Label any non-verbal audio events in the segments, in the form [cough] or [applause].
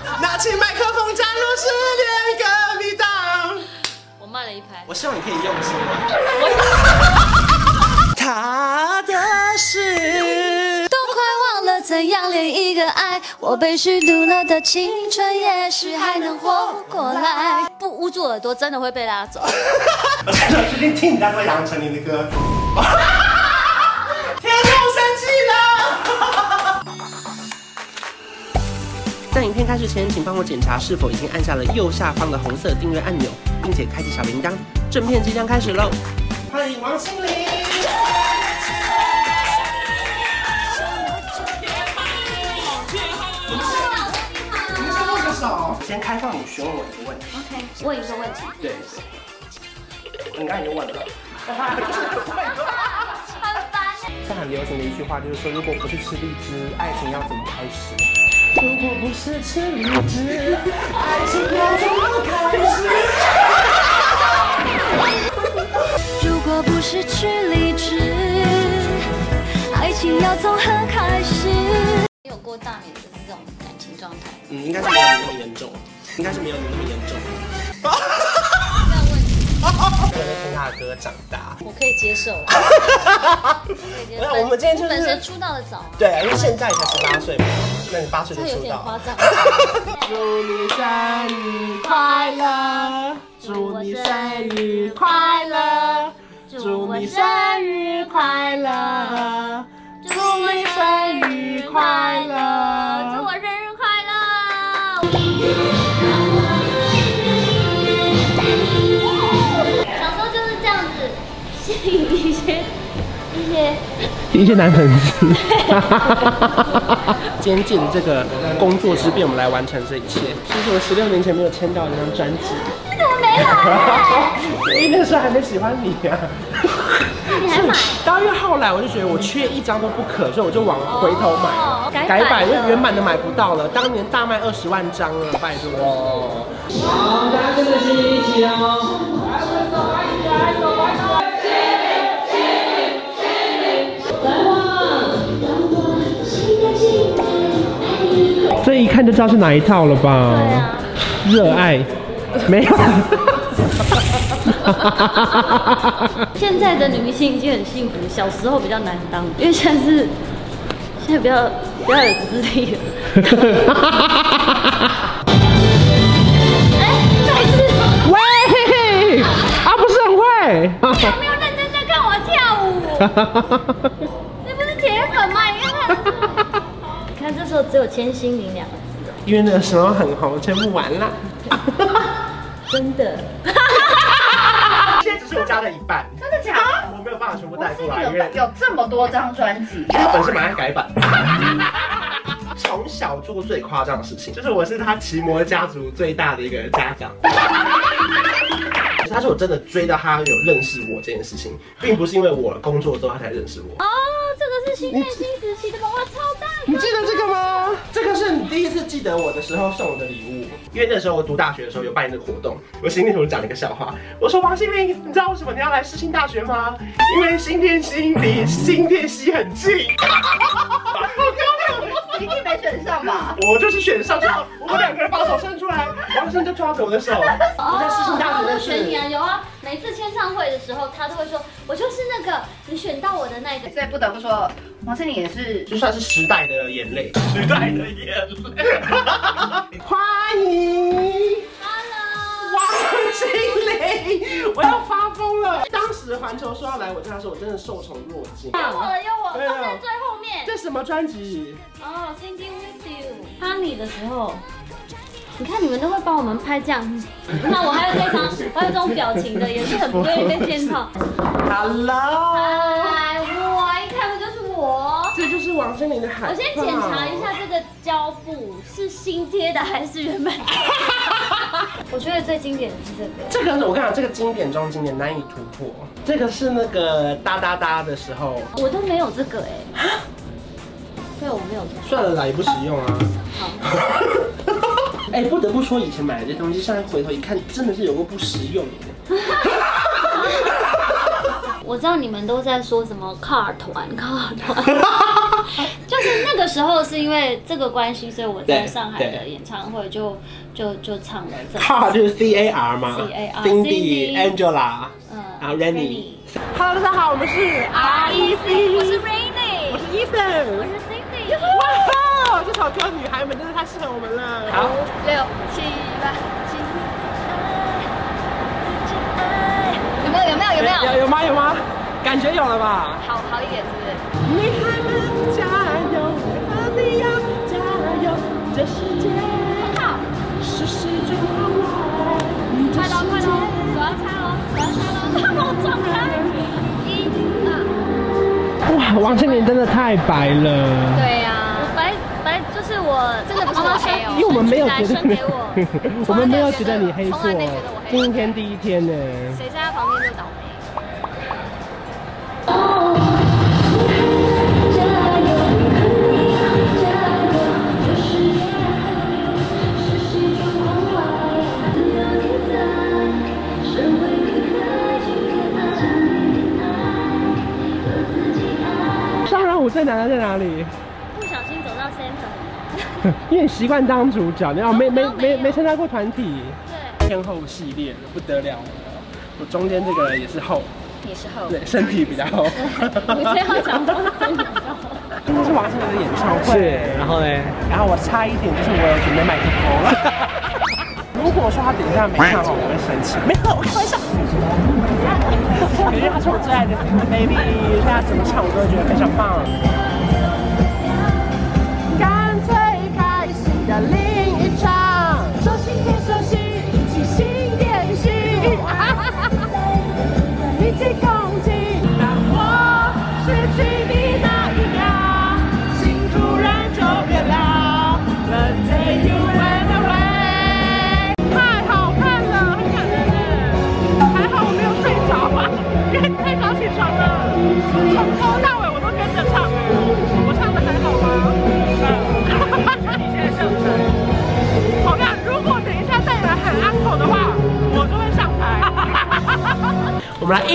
[laughs] 拿起麦克风，加入失恋歌迷档。我慢了一拍。我希望你可以用心。他的事都快忘了怎样恋一个爱，我被虚度了的青春，也许还能活过来。不捂住耳朵，真的会被拉走。我真的决定听你在说杨丞琳的歌。在影片开始前，请帮我检查是否已经按下了右下方的红色订阅按钮，并且开启小铃铛。正片即将开始喽！欢迎王心凌。先开放你询问我一个问题。OK，问一个问题。对对。你刚才已经问了。很烦。现在很流行的一句话就是说，如果不是吃荔枝，爱情要怎么开始？如果不是吃荔枝，爱情要从何开始？如果不是吃荔枝，爱情要从何开始？你有过大美的这种感情状态？嗯，应该是没有你那么严重，应该是没有你那么严重。[laughs] 没有问题。我在听他的歌长以接受。[laughs] 那我们今天就是本身出道的早啊。对，因为现在才十八岁嘛，那你八岁就出道。夸张。[laughs] 祝你生日快乐，祝你生日快乐，祝你生一些男粉丝。今天借着这个工作之便，我们来完成这一切。其实我十六年前没有签到那张专辑，[laughs] 你怎么没来？因为那时候还没喜欢你呀、啊。你还买？当然，后来我就觉得我缺一张都不可，所以我就往回头买、哦、改改版，因为原版的买不到了。当年大卖二十万张了，拜托。好，大家跟着心一起哦。来，挥手，来，一起来，手，看就知道是哪一套了吧？对啊。热爱，没有。[laughs] 现在的女性已经很幸福，小时候比较难当，因为现在是现在比较比较有资历了。[laughs] 哎，再一次。喂，啊，不是很会。你有没有认真在看我跳舞。[laughs] 你不是铁粉吗？你看，你看这时候只有千心明两个字。因为那个时候很红，签不完啦。[laughs] 真的。只是我家的一半，真的假的？我没有办法全部带过来，因为有这么多张专辑，他本身蛮爱改版。[laughs] 从小做过最夸张的事情，就是我是他奇摩家族最大的一个家长。他是我真的追到他有认识我这件事情，并不是因为我工作之后他才认识我。哦，这个是新内心时期的宝宝超大。你记得这个吗？这个是你第一次记得我的时候送我的礼物，因为那时候我读大学的时候有办一个活动，我心里头讲了一个笑话，我说王心凌，你知道为什么你要来世新大学吗？因为新店溪离新店西很近。[laughs] [laughs] 一定没选上吧？我就是选上之后，我们两个人把手伸出来，王心凌就抓着我的手。我在世新大学的时候，选你啊，有啊，每次签唱会的时候，他都会说，我就是那个你选到我的那个。所以不得不说，王心凌也是就算是时代的眼泪，时代的眼泪。[laughs] 欢迎，Hello，王心凌，我要发疯了。当时环球说要来我家的时候，我真的受宠若惊。有我了，有我，放在最后面。这什么专辑？哦，Thinking with you，Honey 的时候，你看你们都会帮我们拍这样，[laughs] 那我还有这张，还有这种表情的，也是很不愿意被见到。Hello，嗨，哇，一看不就是我？这就是王心凌的海报。我先检查一下这个胶布是新贴的还是原本的。[laughs] [laughs] 我觉得最经典的是这个。这个我跟你讲，这个经典中经典难以突破。这个是那个哒哒哒的时候，我都没有这个哎。对，我没有。算了啦，也不实用啊。好。[laughs] 哎，不得不说，以前买的这东西，现在回头一看，真的是有个不实用的。[laughs] 我知道你们都在说什么卡团，卡团，就但是那个时候是因为这个关系，所以我在上海的演唱会就就就唱了这个。Car 就是 C A R 吗 C A R Cindy Cindy Angela，嗯然后 Rennie。Hello，大家好，我们是 R E C，我是 Rainy，我是 Ethan，我是 Cindy。哇，这首歌女孩们真的太适合我们了。好，五六七八，有没有有没有有没有？有有吗有吗？感觉有了吧？好好一点，是不是？女孩们加好，是始终好玩。快喽快喽，手要插喽，手要插喽，他帮我撞开。一二，哇，王心凌真的太白了。对呀，白白就是我真的不是我黑哦，因为我们没有觉得生给我，我们没有觉得你黑错从来没觉得我，黑今天第一天呢。谁在他旁边就倒霉。因为你习惯当主角，然后没没都没有没没参加过团体。对，天后系列不得了了，我中间这个人也是后，也是后。对，身体比较厚。[laughs] 你这样讲都是真的。今天是王心凌的演唱会，是，然后呢？然后我差一点就是我有准备麦克风了。[laughs] 如果说他等一下没唱好，我会生气。没有，我开玩笑。[laughs] 因为他是我最爱的 baby，他怎么唱我都会觉得非常棒。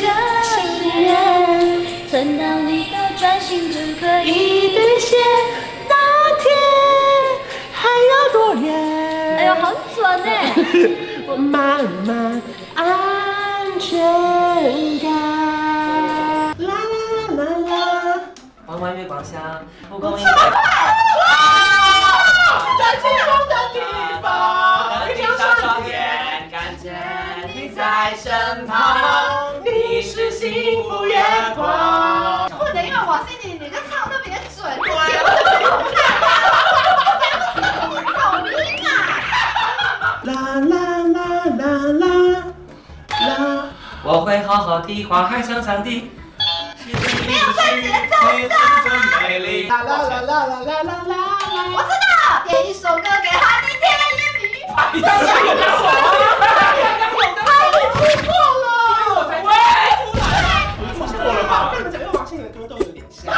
在一个心愿，等到你的专心就可以兑现，那天还要多远？哎呦，好准哎！[laughs] 我慢慢安全感。啦啦啦啦啦。弯弯月光下，蒲公英在晴空的地方，闭上在身旁，你是幸福月光。不能因为我是你，你就唱特别准，对啊，好听啊！啦啦啦啦啦啦。我会好好的，花海香香的。没有在节奏上啊美丽。啦啦啦啦啦啦啦啦！我知道，点一首歌给哈尼甜言蜜语。你当时有在说吗？他已经错了，我才喂出来。你错过了吧？跟你们讲，因为王心凌的歌都有点像。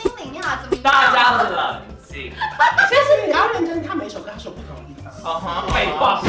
心凌你好，怎么？大家冷静。[laughs] 其实你要认真，他每首歌它是有不同的地方。啊哈，废话。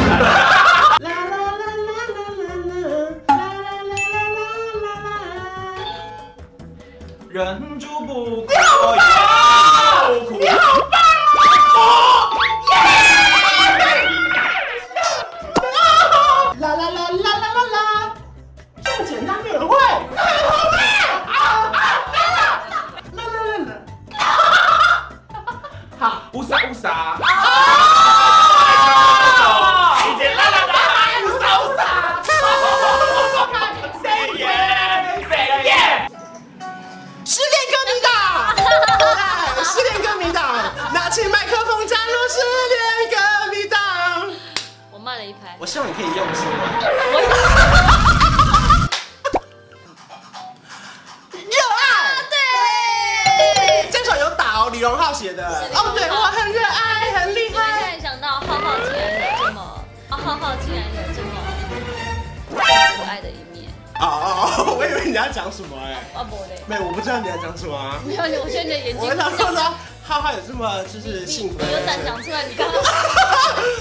我以为你要讲什么哎。啊不嘞。没有，我不知道你要讲什么啊。没有，我现在眼睛。我想说说，浩浩有这么就是幸福。你有胆讲出来？你刚刚。[laughs]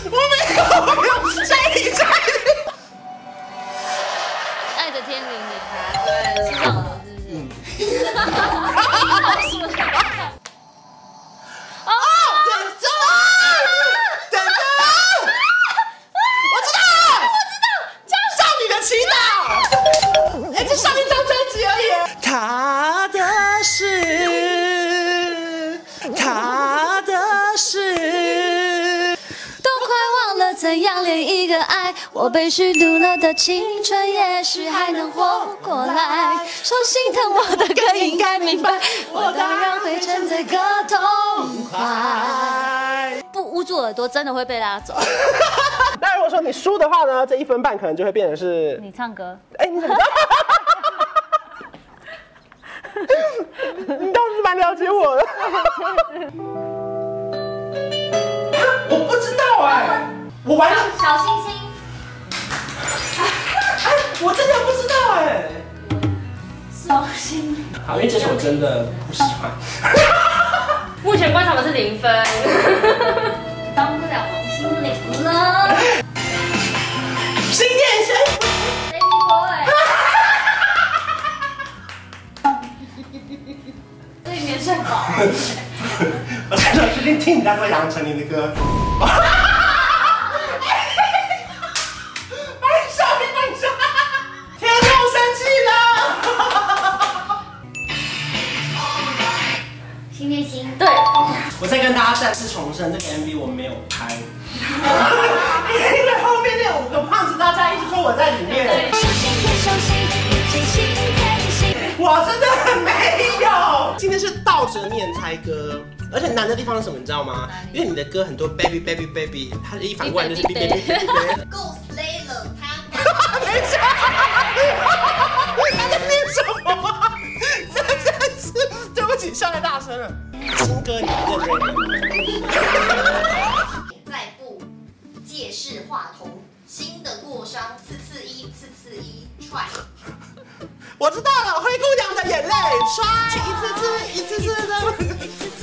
我没有，我没有。在你在我被虚度了的青春，也许还能活过来。说心疼我的更，应该明白，我当然会沉醉个痛快。不捂住耳朵，真的会被拉走。[laughs] 那如果说你输的话呢？这一分半可能就会变成是你唱歌。哎，你怎么？你倒是蛮了解我的。[laughs] 我不知道哎，我完全小星星。我真的不知道哎，小心。好，因为这首我真的不喜欢。目前观察的是零分，当不了王心凌了。新电线。Baby boy。[laughs] 对面睡饱。[laughs] 我真的最近听你在说杨丞琳的歌。跟大家再次重申，这个 MV 我没有拍，因为后面那五个胖子大家一直说我在里面。我真的很没有。今天是倒着念猜歌，而且难的地方是什么，你知道吗？因为你的歌很多 baby baby baby，它一反过来就是 baby baby baby。够累 [laughs] 了，他。等一下，他在念什么？真的是对不起，笑太大声了。新歌你认不认？再不借势话筒，新的过伤，次次一，次次一踹。[laughs] 我知道了，灰姑娘的眼泪，踹一次次，一次次的。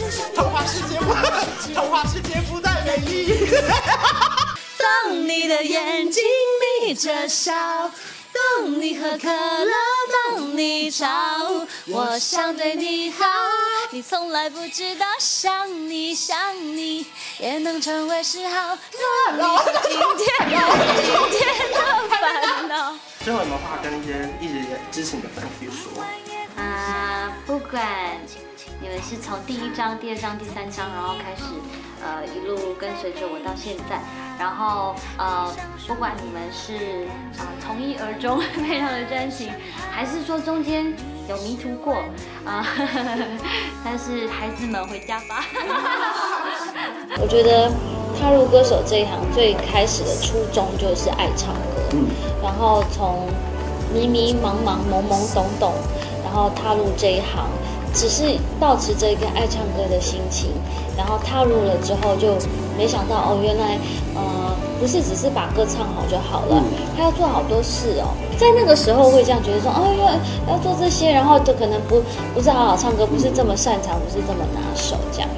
[laughs] 童话世界不，[laughs] 童话世界不再美丽。当你的眼睛眯着笑。当你喝可乐，当你吵，我想对你好，你从来不知道，想你想你也能成为嗜好。若你是今天的今天的烦恼。最后有没有话跟一些一直支持你的粉丝说？啊，不管你们是从第一章、第二章、第三章，然后开始，呃，一路跟随着我到现在。然后呃，不管你们是啊、呃、从一而终 [laughs] 非常的专情，还是说中间有迷途过啊、呃，[laughs] 但是孩子们回家吧。[laughs] 我觉得踏入歌手这一行最开始的初衷就是爱唱歌，然后从迷迷茫茫、懵懵懂懂，然后踏入这一行。只是保持着一个爱唱歌的心情，然后踏入了之后，就没想到哦，原来呃不是只是把歌唱好就好了，他要做好多事哦。在那个时候会这样觉得说，哦，要要做这些，然后就可能不不是好好唱歌，不是这么擅长，不是这么拿手这样。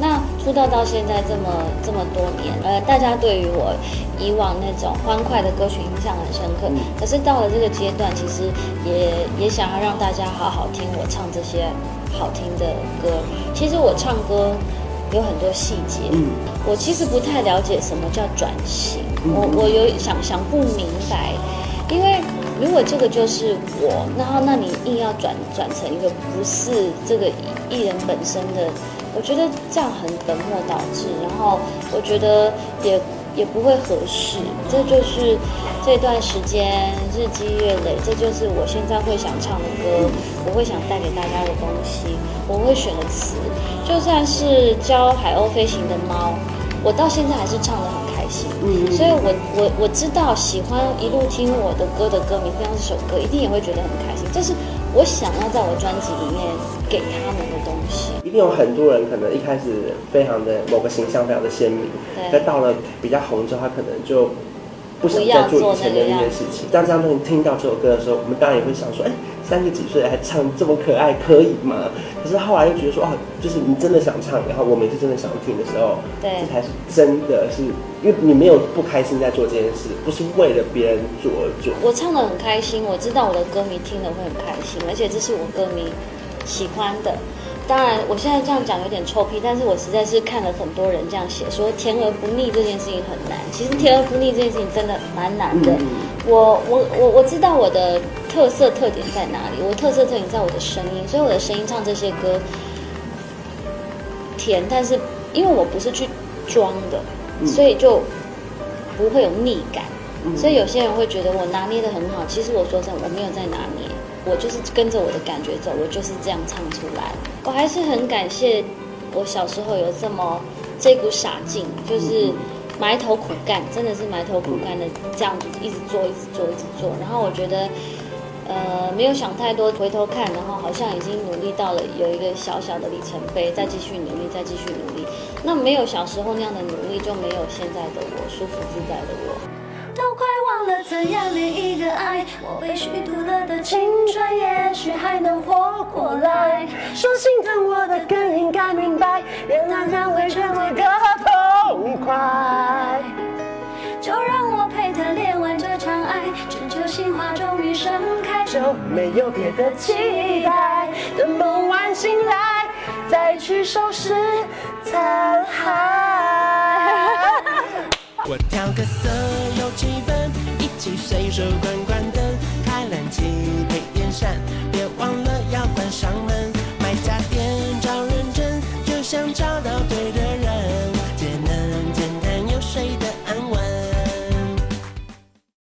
那出道到现在这么这么多年，呃，大家对于我以往那种欢快的歌曲印象很深刻。可是到了这个阶段，其实也也想要让大家好好听我唱这些好听的歌。其实我唱歌有很多细节，我其实不太了解什么叫转型，我我有想想不明白，因为如果这个就是我，然后那你硬要转转成一个不是这个艺人本身的。我觉得这样很本末倒置，然后我觉得也也不会合适。这就是这段时间日积月累，这就是我现在会想唱的歌，我会想带给大家的东西，我会选的词。就算是教海鸥飞行的猫，我到现在还是唱的很开心。嗯，所以我我我知道喜欢一路听我的歌的歌迷，听到这首歌一定也会觉得很开心。这是。我想要在我专辑里面给他们的东西。一定有很多人可能一开始非常的某个形象非常的鲜明，对，但到了比较红之后，他可能就不想再做以前的那件事情。当这样子听到这首歌的时候，我们当然也会想说，哎。三十几岁还唱这么可爱，可以吗？可是后来又觉得说，哦，就是你真的想唱，然后我们也是真的想听的时候，对，这才是真的是，因为你没有不开心在做这件事，不是为了别人做而做。我唱的很开心，我知道我的歌迷听了会很开心，而且这是我歌迷喜欢的。当然，我现在这样讲有点臭屁，但是我实在是看了很多人这样写，说甜而不腻这件事情很难。其实甜而不腻这件事情真的蛮难的。嗯、我我我我知道我的特色特点在哪里，我特色特点在我的声音，所以我的声音唱这些歌甜，但是因为我不是去装的，所以就不会有腻感。所以有些人会觉得我拿捏的很好，其实我说真的，我没有在拿捏。我就是跟着我的感觉走，我就是这样唱出来。我还是很感谢我小时候有这么这股傻劲，就是埋头苦干，真的是埋头苦干的这样子一直做，一直做，一直做。然后我觉得，呃，没有想太多，回头看，然后好像已经努力到了有一个小小的里程碑，再继续努力，再继续努力。那没有小时候那样的努力，就没有现在的我，舒服自在的我。都快忘了怎样恋一个爱，我被虚度了的青春，也许还能活过来。说心疼我的更应该明白，原谅让会全会更痛快。就让我陪他练完这场爱，拯救心花终于盛开，就没有别的期待。等梦完醒来，再去收拾残骸。我调个色有气氛一起随手关关灯开冷气配电扇别忘了要关上门。